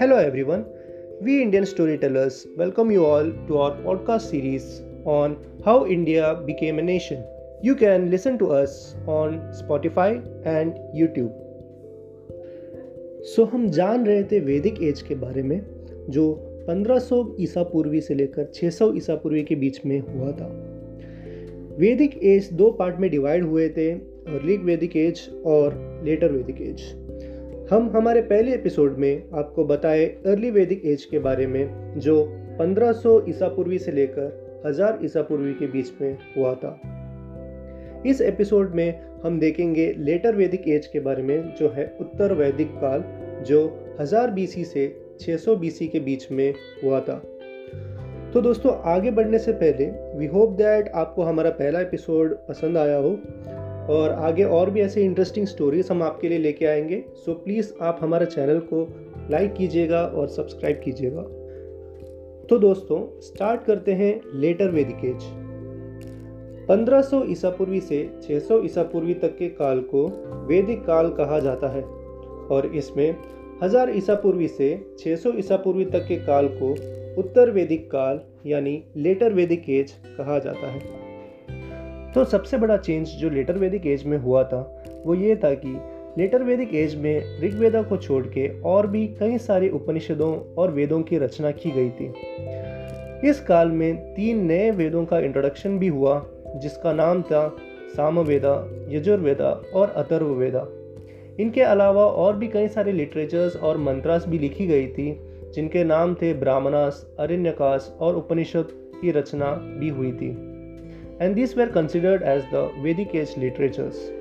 Hello everyone we Indian story tellers welcome you all to our podcast series on how India became a nation you can listen to us on Spotify and YouTube so हम जान रहे थे वैदिक as के बारे में, जो 1500 ईसा पूर्वी से लेकर 600 ईसा पूर्वी के बीच में हुआ था। वैदिक एज दो पार्ट में डिवाइड हुए थे अर्ली वैदिक एज और लेटर वैदिक एज हम हमारे पहले एपिसोड में आपको बताए अर्ली वैदिक एज के बारे में, जो 1500 ईसा पूर्वी से लेकर हज़ार ईसा पूर्वी के बीच में हुआ था। इस एपिसोड में हम देखेंगे लेटर वैदिक एज के बारे में, जो है उत्तर वैदिक काल, जो हज़ार बीसी से 600 बीसी के बीच में हुआ था। तो दोस्तों, आगे बढ़ने से पहले वी होप दैट आपको हमारा पहला एपिसोड पसंद आया हो। और आगे और भी ऐसे इंटरेस्टिंग स्टोरीज हम आपके लिए लेके आएँगे। सो प्लीज़ आप हमारे चैनल को लाइक कीजिएगा और सब्सक्राइब कीजिएगा। तो दोस्तों स्टार्ट करते हैं लेटर वैदिक एज 1500 ईसा पूर्वी से 600 ईसा पूर्वी तक के काल को वैदिक काल कहा जाता है और इसमें हज़ार ईसा पूर्वी से 600 ईसा पूर्वी तक के काल को उत्तर वैदिक काल यानी लेटर वैदिक एज कहा जाता है। तो सबसे बड़ा चेंज जो लेटर वैदिक एज में हुआ था, वो ये था कि लेटर वैदिक एज में ऋग्वेदा को छोड़ के और भी कई सारे उपनिषदों और वेदों की रचना की गई थी। इस काल में तीन नए वेदों का इंट्रोडक्शन भी हुआ, जिसका नाम था सामवेदा, यजुर्वेदा और अथर्ववेदा। इनके अलावा और भी कई सारे लिटरेचर्स और मंत्रास भी लिखी गई थी, जिनके नाम थे ब्राह्मणास, अरण्यकास और उपनिषद की रचना भी हुई थी। And this were considered as the Vedic age literatures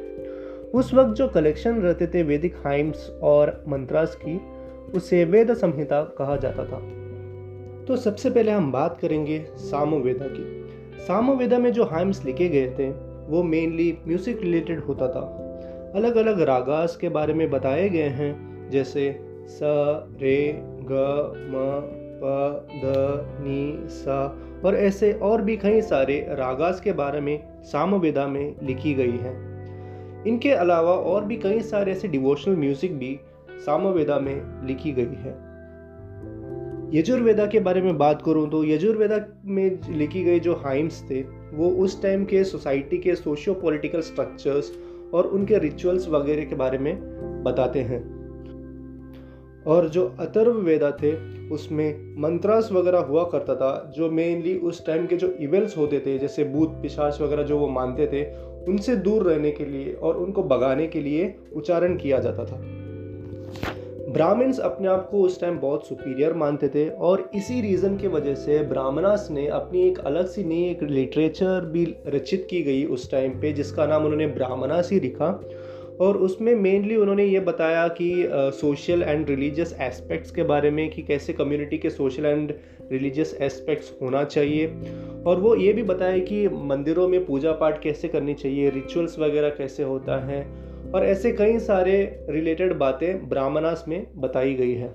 उस वक्त जो कलेक्शन रहते थे वैदिक हाइम्स और मंत्रास की, उसे वेद संहिता कहा जाता था। तो सबसे पहले हम बात करेंगे सामवेदा की। सामवेदा में जो हाइम्स लिखे गए थे, वो मेनली म्यूज़िक रिलेटेड होता था। अलग अलग रागास के बारे में बताए गए हैं, जैसे स, रे, ग, म प द नी, सा और ऐसे और भी कई सारे रागास के बारे में सामवेदा में लिखी गई हैं। इनके अलावा और भी कई सारे ऐसे डिवोशनल म्यूज़िक भी सामवेदा में लिखी गई है। यजुर्वेदा के बारे में बात करूँ तो यजुर्वेदा में लिखी गई जो हाइम्स थे, वो उस टाइम के सोसाइटी के सोशियो पॉलिटिकल स्ट्रक्चर्स और उनके रिचुअल्स वगैरह के बारे में बताते हैं। और जो अतर्व वेदा थे, उसमें मंत्रास वगैरह हुआ करता था, जो मेनली उस टाइम के जो इवेल्स होते थे, जैसे भूत, पिशाच वगैरह जो वो मानते थे, उनसे दूर रहने के लिए और उनको भगाने के लिए उच्चारण किया जाता था। ब्राह्मण्स अपने आप को उस टाइम बहुत सुपीरियर मानते थे और इसी रीज़न की वजह से ब्राह्मणास ने अपनी एक अलग सी नई एक लिटरेचर भी रचित की गई उस टाइम पे, जिसका नाम उन्होंने ब्राह्मणास ही लिखा। और उसमें मेनली उन्होंने ये बताया कि सोशल एंड रिलीजियस एस्पेक्ट्स के बारे में कि कैसे कम्युनिटी के सोशल एंड रिलीजियस एस्पेक्ट्स होना चाहिए। और वो ये भी बताया कि मंदिरों में पूजा पाठ कैसे करनी चाहिए रिचुअल्स वगैरह कैसे होता है, और ऐसे कई सारे रिलेटेड बातें ब्राह्मणास में बताई गई है।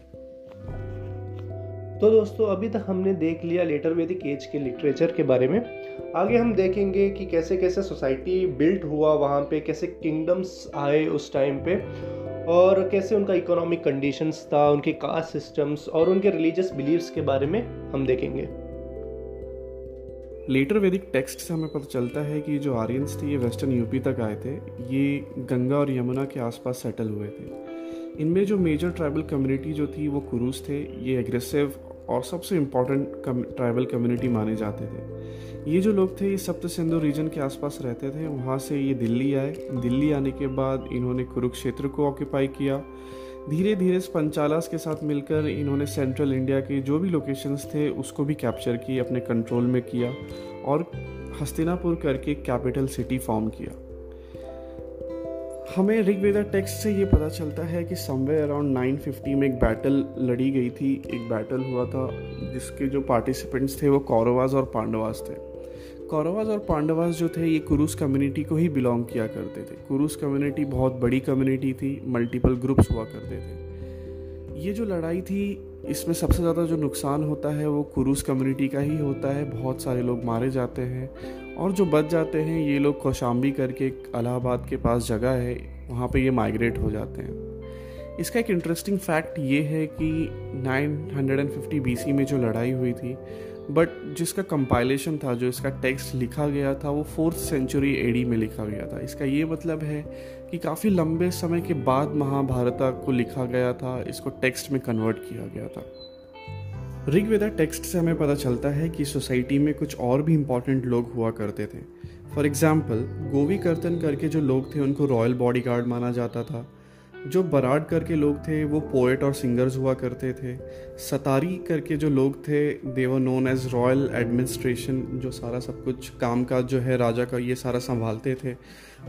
तो दोस्तों, अभी तक हमने देख लिया लेटर वैदिक एज के लिटरेचर के बारे में। आगे हम देखेंगे कि कैसे कैसे सोसाइटी बिल्ट हुआ वहाँ पे, कैसे किंगडम्स आए उस टाइम पे, और कैसे उनका इकोनॉमिक कंडीशंस था, उनके कास्ट सिस्टम्स और उनके रिलीजियस बिलीव्स के बारे में हम देखेंगे। लेटर वैदिक टेक्स्ट से हमें पता चलता है कि जो आर्यंस थे, ये वेस्टर्न यूपी तक आए थे, ये गंगा और यमुना के आसपास सेटल हुए थे। इनमें जो मेजर ट्राइबल कम्युनिटी जो थी, वो कुरूस थे, ये एग्रेसिव और सबसे इंपॉर्टेंट ट्राइबल कम्युनिटी माने जाते थे। ये जो लोग थे, ये सप्त सिंधु रीजन के आसपास रहते थे। वहाँ से ये दिल्ली आए। दिल्ली आने के बाद इन्होंने कुरुक्षेत्र को ऑक्यूपाई किया। धीरे धीरे पंचालास के साथ मिलकर इन्होंने सेंट्रल इंडिया के जो भी लोकेशंस थे, उसको भी कैप्चर किए अपने कंट्रोल में किया और हस्तिनापुर करके कैपिटल सिटी फॉर्म किया। हमें ऋग्वेदा टेक्स्ट से ये पता चलता है कि समवेयर अराउंड 950 में एक बैटल लड़ी गई थी। एक बैटल हुआ था जिसके जो पार्टिसिपेंट्स थे वो कौरवाज और पांडवास थे। कौरवाज और पांडवास जो थे, ये कुरूस कम्युनिटी को ही बिलोंग किया करते थे। कुरूस कम्युनिटी बहुत बड़ी कम्युनिटी थी मल्टीपल ग्रुप्स हुआ करते थे। ये जो लड़ाई थी, इसमें सबसे ज़्यादा जो नुकसान होता है वो कुरूस कम्युनिटी का ही होता है। बहुत सारे लोग मारे जाते हैं। और जो बच जाते हैं, ये लोग कौशाम्बी करके इलाहाबाद के पास जगह है, वहाँ पे ये माइग्रेट हो जाते हैं। इसका एक इंटरेस्टिंग फैक्ट ये है कि 950 बीसी में जो लड़ाई हुई थी बट जिसका कंपाइलेशन था, जो इसका टेक्स्ट लिखा गया था, वो फोर्थ सेंचुरी एडी में लिखा गया था। इसका ये मतलब है कि काफ़ी लंबे समय के बाद महाभारत को लिखा गया था, इसको टेक्स्ट में कन्वर्ट किया गया था। ऋग्वेदा टेक्स्ट से हमें पता चलता है कि सोसाइटी में कुछ और भी इम्पोर्टेंट लोग हुआ करते थे। फॉर एग्ज़ाम्पल गोवी कर्तन करके जो लोग थे, उनको रॉयल बॉडी माना जाता था। जो बराड करके लोग थे, वो पोएट और सिंगर्स हुआ करते थे। सतारी करके जो लोग थे they were known as royal administration जो सारा सब कुछ, काम काज जो है, राजा का ये सारा संभालते थे।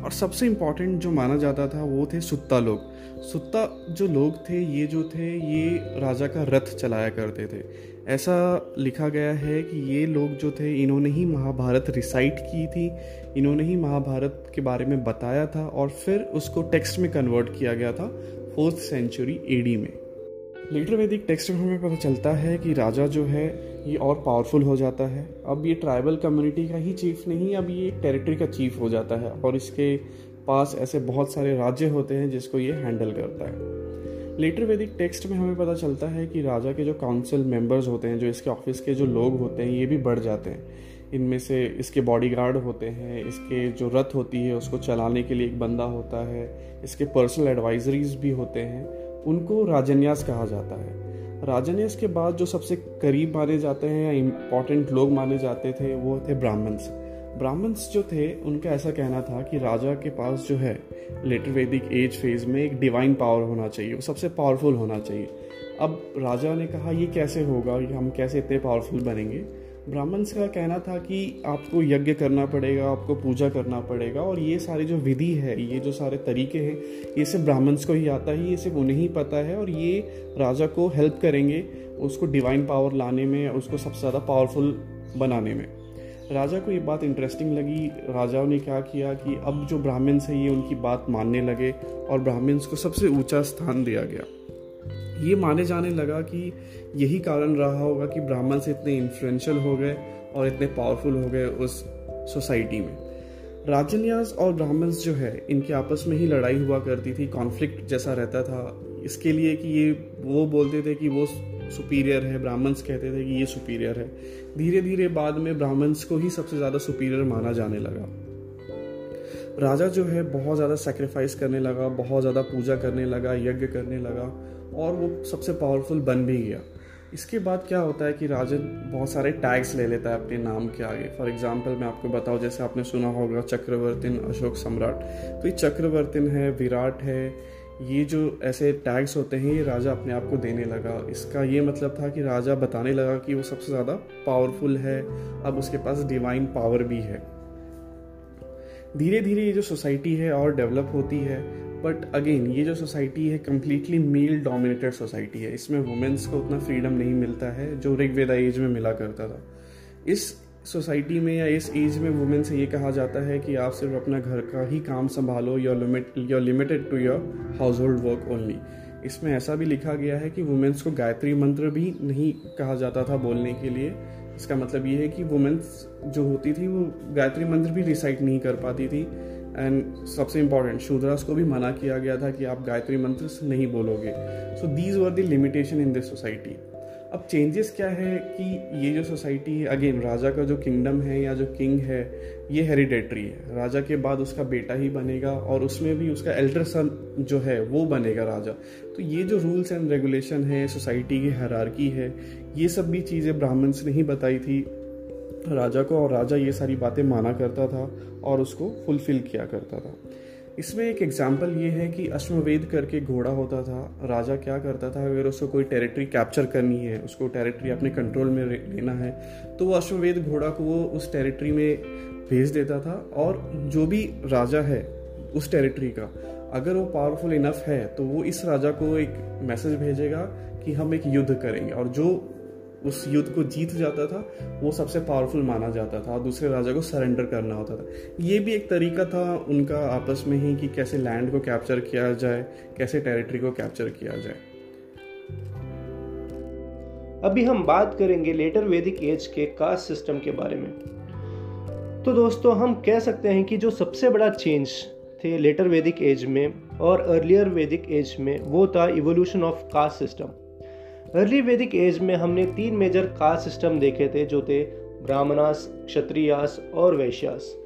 और सबसे इंपॉर्टेंट जो माना जाता था वो थे सुत्ता लोग। सुत्ता जो लोग थे, ये जो थे, ये राजा का रथ चलाया करते थे। ऐसा लिखा गया है कि ये लोग जो थे, इन्होंने ही महाभारत रिसाइट की थी, इन्होंने ही महाभारत के बारे में बताया था और फिर उसको टेक्स्ट में कन्वर्ट किया गया था फोर्थ सेंचुरी एडी में। लेटर वैदिक टेक्स्ट में हमें पता चलता है कि राजा जो है ये और पावरफुल हो जाता है। अब ये ट्राइबल कम्युनिटी का ही चीफ नहीं, अब ये टेरिटरी का चीफ हो जाता है और इसके पास ऐसे बहुत सारे राज्य होते हैं जिसको ये हैंडल करता है। लेटर वैदिक टेक्स्ट में हमें पता चलता है कि राजा के जो काउंसिल मेंबर्स होते हैं, जो इसके ऑफ़िस के जो लोग होते हैं, ये भी बढ़ जाते हैं। इनमें से इसके बॉडीगार्ड होते हैं, इसके जो रथ होती है, उसको चलाने के लिए एक बंदा होता है, इसके पर्सनल एडवाइजरीज भी होते हैं। उनको राजन्यास कहा जाता है। राजन्यास इसके बाद जो सबसे करीब माने जाते हैं या इंपॉर्टेंट लोग माने जाते थे, वो थे ब्राह्मण्स। ब्राह्मण्स जो थे, उनका ऐसा कहना था कि राजा के पास जो है लेटर वैदिक एज फ़ेज़ में एक डिवाइन पावर होना चाहिए, वो सबसे पावरफुल होना चाहिए। अब राजा ने कहा, ये कैसे होगा? ये हम कैसे इतने पावरफुल बनेंगे? ब्राह्मण्स का कहना था कि आपको यज्ञ करना पड़ेगा, आपको पूजा करना पड़ेगा और ये सारी जो विधि है, ये जो सारे तरीके हैं, ये सिर्फ़ ब्राह्मण्स को ही आता है, ये सिर्फ़ उन्हें ही पता है और ये राजा को हेल्प करेंगे उसको डिवाइन पावर लाने में, उसको सबसे ज़्यादा पावरफुल बनाने में। राजा को ये बात इंटरेस्टिंग लगी राजाओं ने क्या किया कि अब जो ब्राह्मण्स हैं, ये उनकी बात मानने लगे और ब्राह्मण्स को सबसे ऊँचा स्थान दिया गया। ये माने जाने लगा कि यही कारण रहा होगा कि ब्राह्मण से इतने इन्फ्लुएंशियल हो गए और इतने पावरफुल हो गए उस सोसाइटी में। राजन्यास और ब्राह्मण्स जो है, इनके आपस में ही लड़ाई हुआ करती थी कॉन्फ्लिक्ट जैसा रहता था। इसके लिए कि ये वो बोलते थे कि वो सुपीरियर है, ब्राह्मण्स कहते थे कि ये सुपीरियर है। धीरे धीरे बाद में ब्राह्मण्स को ही सबसे ज़्यादा सुपीरियर माना जाने लगा। राजा जो है, बहुत ज़्यादा सेक्रीफाइस करने लगा, बहुत ज़्यादा पूजा करने लगा, यज्ञ करने लगा। और वो सबसे पावरफुल बन भी गया। इसके बाद क्या होता है कि राजन बहुत सारे टैग्स ले लेता है अपने नाम के आगे। फॉर एग्ज़ाम्पल मैं आपको बताऊँ, जैसे आपने सुना होगा चक्रवर्तिन अशोक सम्राट। तो ये चक्रवर्तिन है, विराट है, ये जो ऐसे टैग्स होते हैं, ये राजा अपने आप को देने लगा। इसका ये मतलब था कि राजा बताने लगा कि वो सबसे ज़्यादा पावरफुल है, अब उसके पास डिवाइन पावर भी है। धीरे धीरे ये जो सोसाइटी है और डेवलप होती है बट अगेन ये जो सोसाइटी है कम्प्लीटली मेल डोमिनेटेड सोसाइटी है। इसमें वुमेन्स को उतना फ्रीडम नहीं मिलता है, जो ऋग्वेदा एज में मिला करता था। इस सोसाइटी में या इस एज में वुमेन से ये कहा जाता है कि आप सिर्फ़ अपना घर का ही काम संभालो your limit your limited to your household work only इसमें ऐसा भी लिखा गया है कि वुमेन्स को गायत्री मंत्र भी नहीं कहा जाता था बोलने के लिए। इसका मतलब ये है कि वुमेन्स जो होती थी, वो गायत्री मंत्र भी रिसाइट नहीं कर पाती थी। एंड सबसे इंपॉर्टेंट शूद्रास को भी मना किया गया था कि आप गायत्री मंत्र नहीं बोलोगे। So these were the limitation in this society अब चेंजेस क्या है कि ये जो सोसाइटी है अगेन राजा का जो किंगडम है या जो किंग है, ये हेरिडेटरी है। राजा के बाद उसका बेटा ही बनेगा और उसमें भी उसका एल्डर सन जो है, वो बनेगा राजा। तो ये जो रूल्स एंड रेगुलेशन है सोसाइटी की हरारकी है, ये सब भी चीज़ें ब्राह्मण्स ने ही बताई थी। राजा को और राजा ये सारी बातें माना करता था और उसको फुलफिल किया करता था। इसमें एक एग्ज़ाम्पल ये है कि अश्ववेद करके घोड़ा होता था। राजा क्या करता था? अगर उसको कोई टेरिटरी कैप्चर करनी है, उसको टेरिटरी अपने कंट्रोल में लेना है तो वो अश्ववेद घोड़ा को वो उस टेरिटरी में भेज देता था और जो भी राजा है उस टेरिटरी का, अगर वो पावरफुल इनफ है तो वो इस राजा को एक मैसेज भेजेगा कि हम एक युद्ध करेंगे और जो उस युद्ध को जीत जाता था, वो सबसे पावरफुल माना जाता था। और दूसरे राजा को सरेंडर करना होता था। ये भी एक तरीका था उनका आपस में ही कि कैसे लैंड को कैप्चर किया जाए, कैसे टेरिटरी को कैप्चर किया जाए। अभी हम बात करेंगे लेटर वैदिक एज के कास्ट सिस्टम के बारे में। तो दोस्तों, हम कह सकते हैं कि जो सबसे बड़ा चेंज थे लेटर वैदिक एज में और अर्लियर वैदिक एज में, वो था evolution of caste system early Vedic age में हमने तीन मेजर कास्ट सिस्टम देखे थे, जो थे ब्राह्मणास, क्षत्रियास और वैश्यास।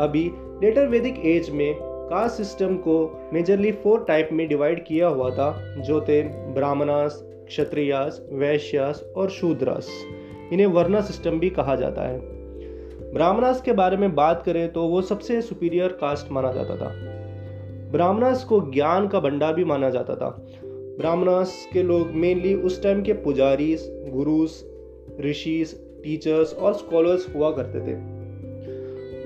अभी लेटर वैदिक एज में कास्ट सिस्टम को मेजरली फोर टाइप में डिवाइड किया हुआ था, जो थे ब्राह्मणास, क्षत्रियास, वैश्यास और शूद्रास। इन्हें वर्णा सिस्टम भी कहा जाता है। ब्राह्मणास के बारे में बात करें तो वो सबसे सुपीरियर कास्ट माना जाता था। ब्राह्मणास को ज्ञान का भंडार भी माना जाता था। ब्राह्मणास के लोग मेनली उस टाइम के पुजारी गुरुस, ऋषिस टीचर्स और स्कॉलर्स हुआ करते थे।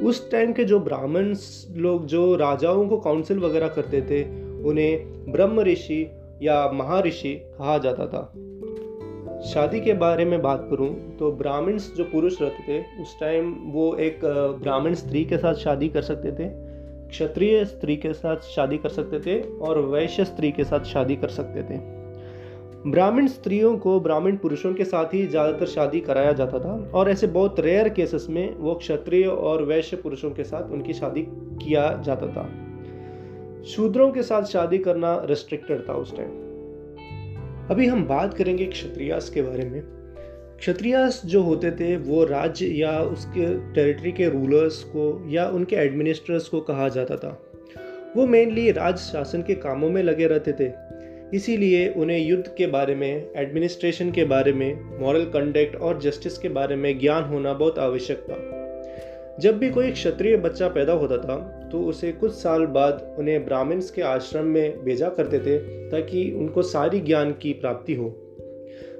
उस टाइम के जो ब्राह्मण लोग, जो राजाओं को काउंसिल वगैरह करते थे, उन्हें ब्रह्म ऋषि या महर्षि कहा जाता था। शादी के बारे में बात करूँ तो ब्राह्मण्स जो पुरुष रहते थे, उस टाइम वो एक ब्राह्मण स्त्री के साथ शादी कर सकते थे। क्षत्रिय स्त्री के साथ शादी कर सकते थे और वैश्य स्त्री के साथ शादी कर सकते थे। ब्राह्मण स्त्रियों को ब्राह्मण पुरुषों के साथ ही ज़्यादातर शादी कराया जाता था और ऐसे बहुत रेयर केसेस में वो क्षत्रिय और वैश्य पुरुषों के साथ उनकी शादी किया जाता था। शूद्रों के साथ शादी करना रिस्ट्रिक्टेड था उस टाइम अभी हम बात करेंगे क्षत्रियास के बारे में। क्षत्रियास जो होते थे, वो राज्य या उसके टेरिटरी के रूलर्स को या उनके एडमिनिस्ट्रेटर्स को कहा जाता था। वो मेनली राज शासन के कामों में लगे रहते थे। इसीलिए उन्हें युद्ध के बारे में एडमिनिस्ट्रेशन के बारे में मॉरल कंडक्ट और जस्टिस के बारे में ज्ञान होना बहुत आवश्यक था। जब भी कोई क्षत्रिय बच्चा पैदा होता था तो उसे कुछ साल बाद उन्हें ब्राह्मण्स के आश्रम में भेजा करते थे, ताकि उनको सारी ज्ञान की प्राप्ति हो।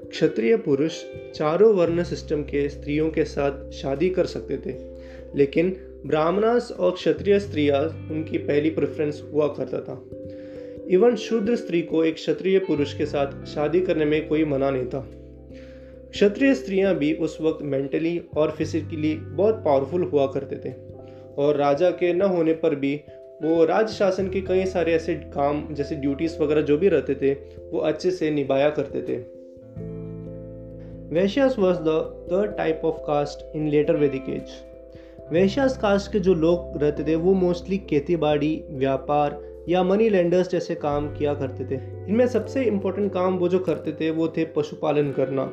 क्षत्रिय पुरुष चारों वर्ण सिस्टम के स्त्रियों के साथ शादी कर सकते थे, लेकिन ब्राह्मणास और क्षत्रिय स्त्रियाँ उनकी पहली प्रेफरेंस हुआ करता था। इवन शूद्र स्त्री को एक क्षत्रिय पुरुष के साथ शादी करने में कोई मना नहीं था। क्षत्रिय स्त्रियाँ भी उस वक्त मेंटली और फिजिकली बहुत पावरफुल हुआ करते थे, और राजा के न होने पर भी वो राज शासन के कई सारे ऐसे काम, जैसे ड्यूटीज़ वगैरह जो भी रहते थे, वो अच्छे से निभाया करते थे। Vaishyas was the third type of caste in later Vedic age Vaishyas caste के जो लोग रहते थे, वो मोस्टली खेती बाड़ी व्यापार या मनी लेंडर्स जैसे काम किया करते थे। इनमें सबसे इम्पोर्टेंट काम वो जो करते थे, वो थे पशुपालन करना।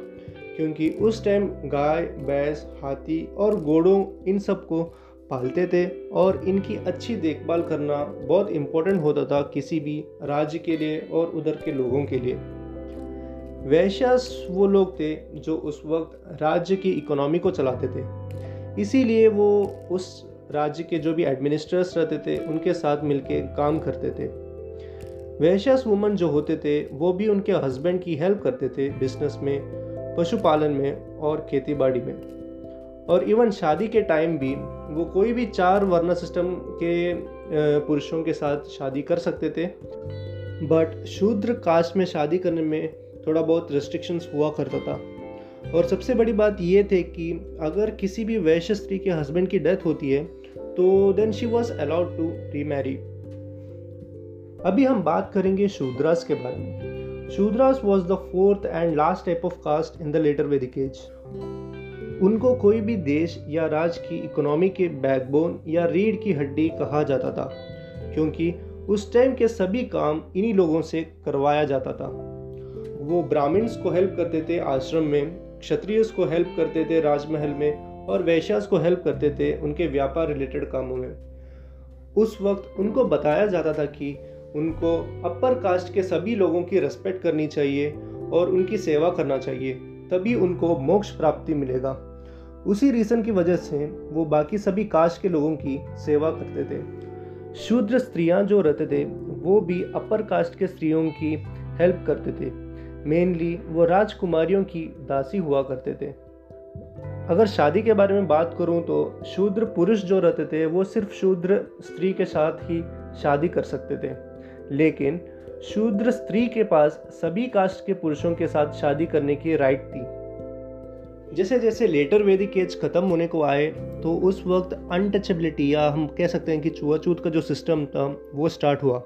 क्योंकि उस टाइम गाय, भैंस, हाथी और घोड़ों इन सबको पालते थे और इनकी अच्छी देखभाल करना बहुत इम्पोर्टेंट होता था किसी भी राज्य के लिए और उधर के लोगों के लिए। वैश्यास वो लोग थे जो उस वक्त राज्य की इकोनॉमी को चलाते थे। इसीलिए वो उस राज्य के जो भी एडमिनिस्ट्रेटर्स रहते थे, उनके साथ मिलके काम करते थे। वैश्यास वुमन जो होते थे, वो भी उनके हस्बैंड की हेल्प करते थे बिज़नेस में, पशुपालन में और खेती बाड़ी में। और इवन शादी के टाइम भी वो कोई भी चार वर्ण सिस्टम के पुरुषों के साथ शादी कर सकते थे। बट शूद्र कास्ट में शादी करने में थोड़ा बहुत रिस्ट्रिक्शंस हुआ करता था। और सबसे बड़ी बात ये थे कि अगर किसी भी वैश्य स्त्री के हस्बैंड की डेथ होती है तो then she was allowed to remarry अभी हम बात करेंगे शूद्रास के बारे में। Shudras was the fourth and last type of caste in the later Vedic age उनको कोई भी देश या राज्य की इकोनॉमी के बैकबोन या रीढ़ की हड्डी कहा जाता था, क्योंकि उस टाइम के सभी काम इन्हीं लोगों से करवाया जाता था। वो ब्राह्मण्स को हेल्प करते थे आश्रम में, क्षत्रियस को हेल्प करते थे राजमहल में और वैश्यास को हेल्प करते थे उनके व्यापार रिलेटेड कामों में। उस वक्त उनको बताया जाता था कि उनको अपर कास्ट के सभी लोगों की रेस्पेक्ट करनी चाहिए और उनकी सेवा करना चाहिए, तभी उनको मोक्ष प्राप्ति मिलेगा। उसी रीज़न की वजह से वो बाकी सभी कास्ट के लोगों की सेवा करते थे। शूद्र स्त्रियाँ जो रहते थे, वो भी अपर कास्ट के स्त्रियों की हेल्प करते थे। मेनली वो राजकुमारियों की दासी हुआ करते थे। अगर शादी के बारे में बात करूँ तो शूद्र पुरुष जो रहते थे, वो सिर्फ़ शूद्र स्त्री के साथ ही शादी कर सकते थे। लेकिन शूद्र स्त्री के पास सभी कास्ट के पुरुषों के साथ शादी करने की राइट थी। जैसे जैसे लेटर वेदिक एज ख़त्म होने को आए तो उस वक्त अनटचेबिलिटी या हम कह सकते हैं कि छुआछूत का जो सिस्टम था, वो स्टार्ट हुआ।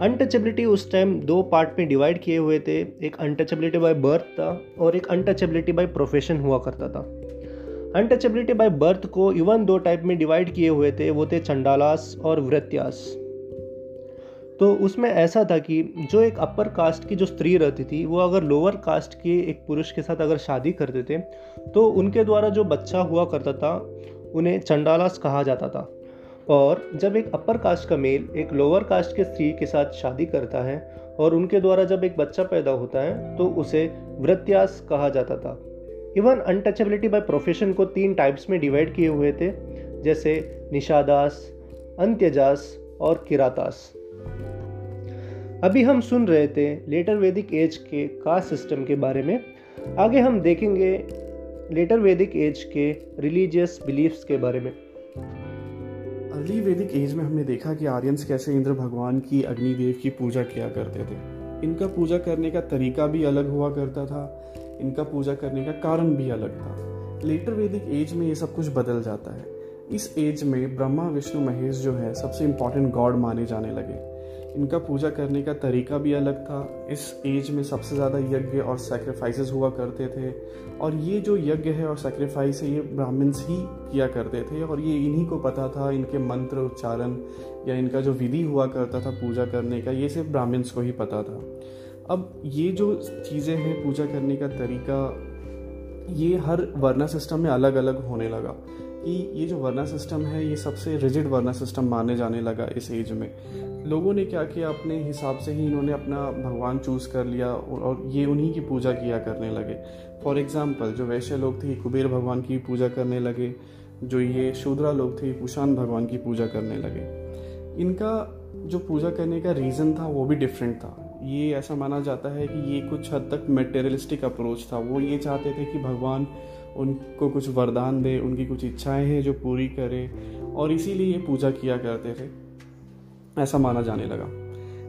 अनटचेबिलिटी उस टाइम दो पार्ट में डिवाइड किए हुए थे। एक अनटचेबिलिटी बाय बर्थ था और एक अनटचेबिलिटी बाय प्रोफेशन हुआ करता था। अनटचेबिलिटी बाय बर्थ को इवन दो टाइप में डिवाइड किए हुए थे, वो थे चंडालास और वृत्यास। तो उसमें ऐसा था कि जो एक अपर कास्ट की जो स्त्री रहती थी, वो अगर लोअर कास्ट के एक पुरुष के साथ अगर शादी करते थे तो उनके द्वारा जो बच्चा हुआ करता था, उन्हें चंडालास कहा जाता था। और जब एक अपर कास्ट का मेल एक लोअर कास्ट के स्त्री के साथ शादी करता है और उनके द्वारा जब एक बच्चा पैदा होता है तो उसे वृत्यास कहा जाता था। इवन अनटचेबिलिटी बाय प्रोफेशन को तीन टाइप्स में डिवाइड किए हुए थे, जैसे निषादास, अंत्यजास और किरातास। अभी हम सुन रहे थे लेटर वैदिक एज के कास्ट सिस्टम के बारे में। आगे हम देखेंगे लेटर वैदिक एज के रिलीजियस बिलीफ्स के बारे में। अर्ली वैदिक एज में हमने देखा कि आर्यंस कैसे इंद्र भगवान की अग्निदेव की पूजा किया करते थे। इनका पूजा करने का तरीका भी अलग हुआ करता था, इनका पूजा करने का कारण भी अलग था। लेटर वैदिक एज में ये सब कुछ बदल जाता है। इस एज में ब्रह्मा, विष्णु, महेश जो है सबसे इंपॉर्टेंट गॉड माने जाने लगे। इनका पूजा करने का तरीका भी अलग था। इस एज में सबसे ज़्यादा यज्ञ और सेक्रीफाइसेस हुआ करते थे। और ये जो यज्ञ है और सेक्रीफाइस है, ये ब्राह्मण्स ही किया करते थे। और ये इन्हीं को पता था, इनके मंत्र उच्चारण या इनका जो विधि हुआ करता था पूजा करने का, ये सिर्फ़ ब्राह्मण्स को ही पता था। अब ये जो चीज़ें हैं पूजा करने का तरीका, ये हर वर्ना सिस्टम में अलग अलग होने लगा। कि ये जो वर्ना सिस्टम है, ये सबसे रिजिड वर्ना सिस्टम माने जाने लगा इस एज में। लोगों ने क्या किया? अपने हिसाब से ही इन्होंने अपना भगवान चूज़ कर लिया और ये उन्हीं की पूजा किया करने लगे। फॉर एग्ज़ाम्पल जो वैश्य लोग थे, कुबेर भगवान की पूजा करने लगे। जो ये शूद्रा लोग थे, कुशान भगवान की पूजा करने लगे। इनका जो पूजा करने का रीज़न था, वो भी डिफरेंट था। ये ऐसा माना जाता है कि ये कुछ हद तक मेटेरियलिस्टिक अप्रोच था। वो ये चाहते थे कि भगवान उनको कुछ वरदान दे, उनकी कुछ इच्छाएँ हैं जो पूरी करे। और इसीलिए ये पूजा किया करते थे। ऐसा माना जाने लगा।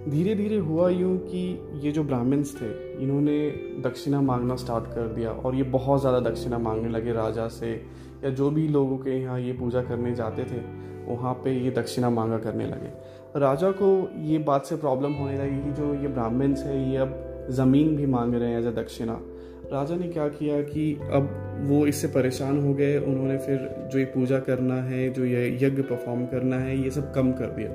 धीरे धीरे हुआ यूँ कि ये जो ब्राह्मण्स थे, इन्होंने दक्षिणा मांगना स्टार्ट कर दिया। और ये बहुत ज़्यादा दक्षिणा मांगने लगे राजा से, या जो भी लोगों के यहाँ ये पूजा करने जाते थे, वहाँ पे ये दक्षिणा मांगा करने लगे। राजा को ये बात से प्रॉब्लम होने लगी कि जो ये ब्राह्मण्स है, ये अब ज़मीन भी मांग रहे हैं एज अ दक्षिणा। राजा ने क्या किया कि अब वो इससे परेशान हो गए, उन्होंने फिर जो ये पूजा करना है, जो ये यज्ञ परफॉर्म करना है, ये सब कम कर दिया।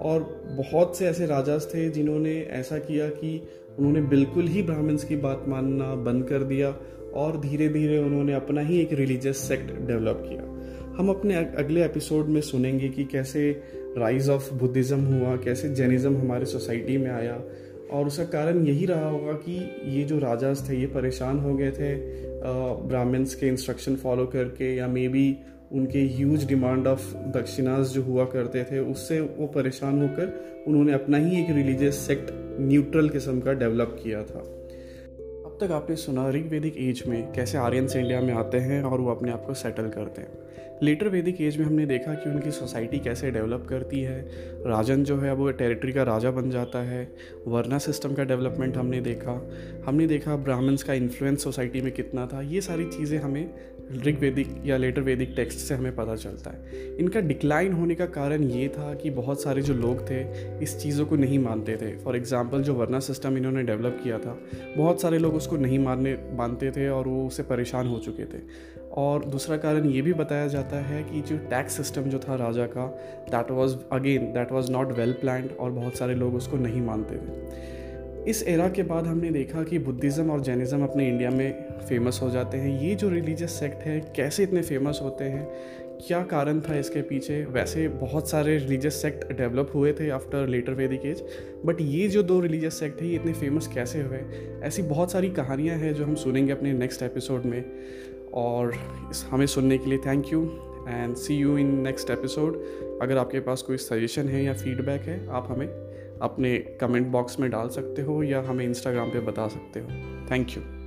और बहुत से ऐसे राजास थे जिन्होंने ऐसा किया कि उन्होंने बिल्कुल ही ब्राह्मण्स की बात मानना बंद कर दिया और धीरे धीरे उन्होंने अपना ही एक रिलीजियस सेक्ट डेवलप किया। हम अपने अगले एपिसोड में सुनेंगे कि कैसे राइज ऑफ़ बुद्धिज़्म हुआ, कैसे जैनिज़्म हमारे सोसाइटी में आया। और उसका कारण यही रहा होगा कि ये जो राजास थे, ये परेशान हो गए थे ब्राह्मण्स के इंस्ट्रक्शन फॉलो करके या मे बी उनके ह्यूज डिमांड ऑफ़ दक्षिणास जो हुआ करते थे, उससे वो परेशान होकर उन्होंने अपना ही एक रिलीजियस सेक्ट न्यूट्रल किस्म का डेवलप किया था। अब तक आपने सुना ऋग्वेदिक एज में कैसे आर्यंस इंडिया में आते हैं और वो अपने आप को सेटल करते हैं। लेटर वैदिक एज में हमने देखा कि उनकी सोसाइटी कैसे डेवलप करती है। राजन जो है वो टेरिटरी का राजा बन जाता है। वर्ना सिस्टम का डेवलपमेंट हमने देखा। हमने देखा ब्राह्मण्स का इन्फ्लुएंस सोसाइटी में कितना था। ये सारी चीज़ें हमें ऋग वैदिक या लेटर वैदिक टेक्स्ट से हमें पता चलता है। इनका डिक्लाइन होने का कारण ये था कि बहुत सारे जो लोग थे, इस चीज़ों को नहीं मानते थे। फॉर एग्ज़ाम्पल जो वर्ना सिस्टम इन्होंने डेवलप किया था, बहुत सारे लोग उसको नहीं मानने, मानते थे और वो उससे परेशान हो चुके थे। और दूसरा कारण ये भी बताया जाता है कि जो टैक्स सिस्टम जो था राजा का that was again that was not well planned और बहुत सारे लोग उसको नहीं मानते थे। इस एरा के बाद हमने देखा कि बुद्धिज़्म और जैनिज़्म अपने इंडिया में फ़ेमस हो जाते हैं। ये जो रिलीजियस सेक्ट है, कैसे इतने फ़ेमस होते हैं? क्या कारण था इसके पीछे? वैसे बहुत सारे रिलीजियस सेक्ट डेवलप हुए थे after later Vedic age but ये जो दो रिलीजियस सेक्ट है, ये इतने फ़ेमस कैसे हुए? ऐसी बहुत सारी कहानियाँ हैं जो हम सुनेंगे अपने नेक्स्ट एपिसोड में। और हमें सुनने के लिए thank you and see you in next episode अगर आपके पास कोई सजेशन है या फीडबैक है, आप हमें अपने कमेंट बॉक्स में डाल सकते हो या हमें इंस्टाग्राम पे बता सकते हो. Thank you